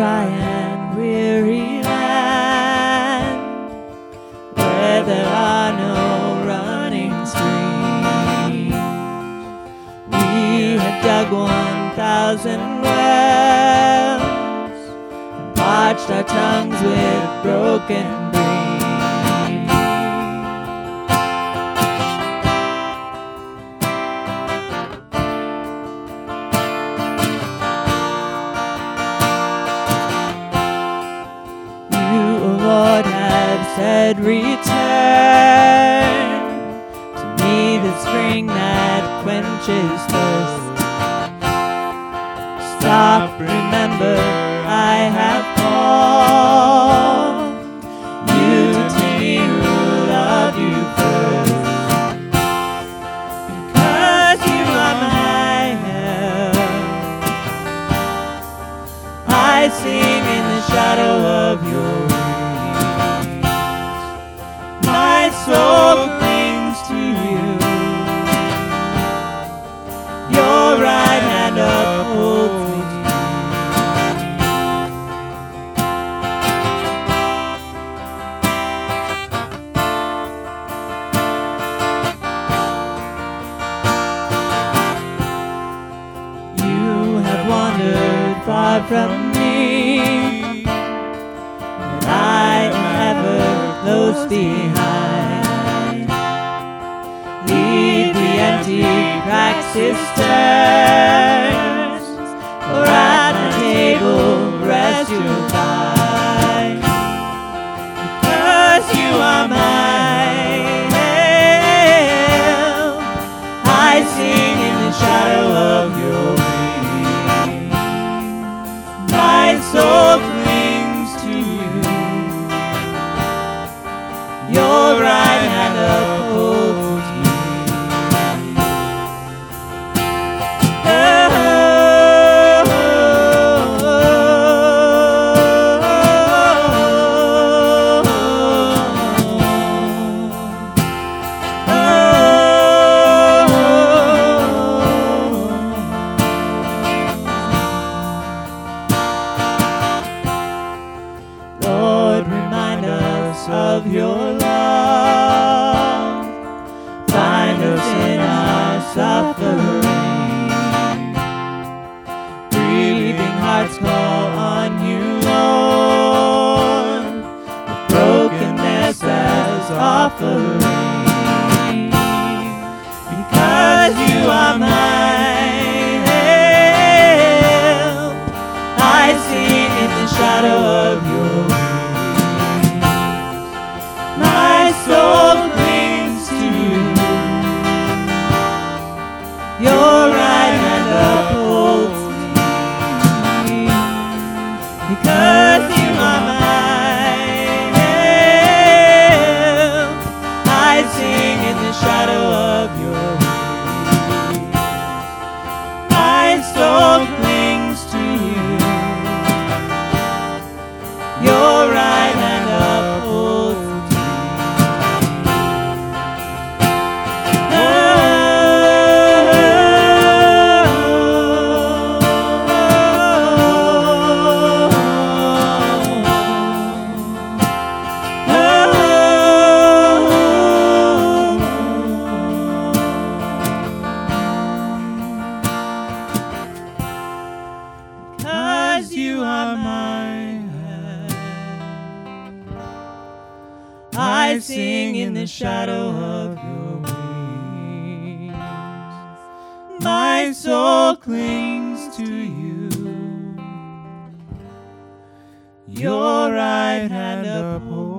dry thousand wells and parched our tongues with broken dreams. You, O Lord, have said, Return to me the spring that quenches thirst. Remember, I have called you to me who love you first. Because you are my help. I sing in the shadow of your wings. My soul from me, and I am ever close behind. Leave the empty cracked My of your love. Find us in our suffering. Because you are my help. I sing in the shadow of your I sing in the shadow of your wings. My soul clings to you. Your right hand upholds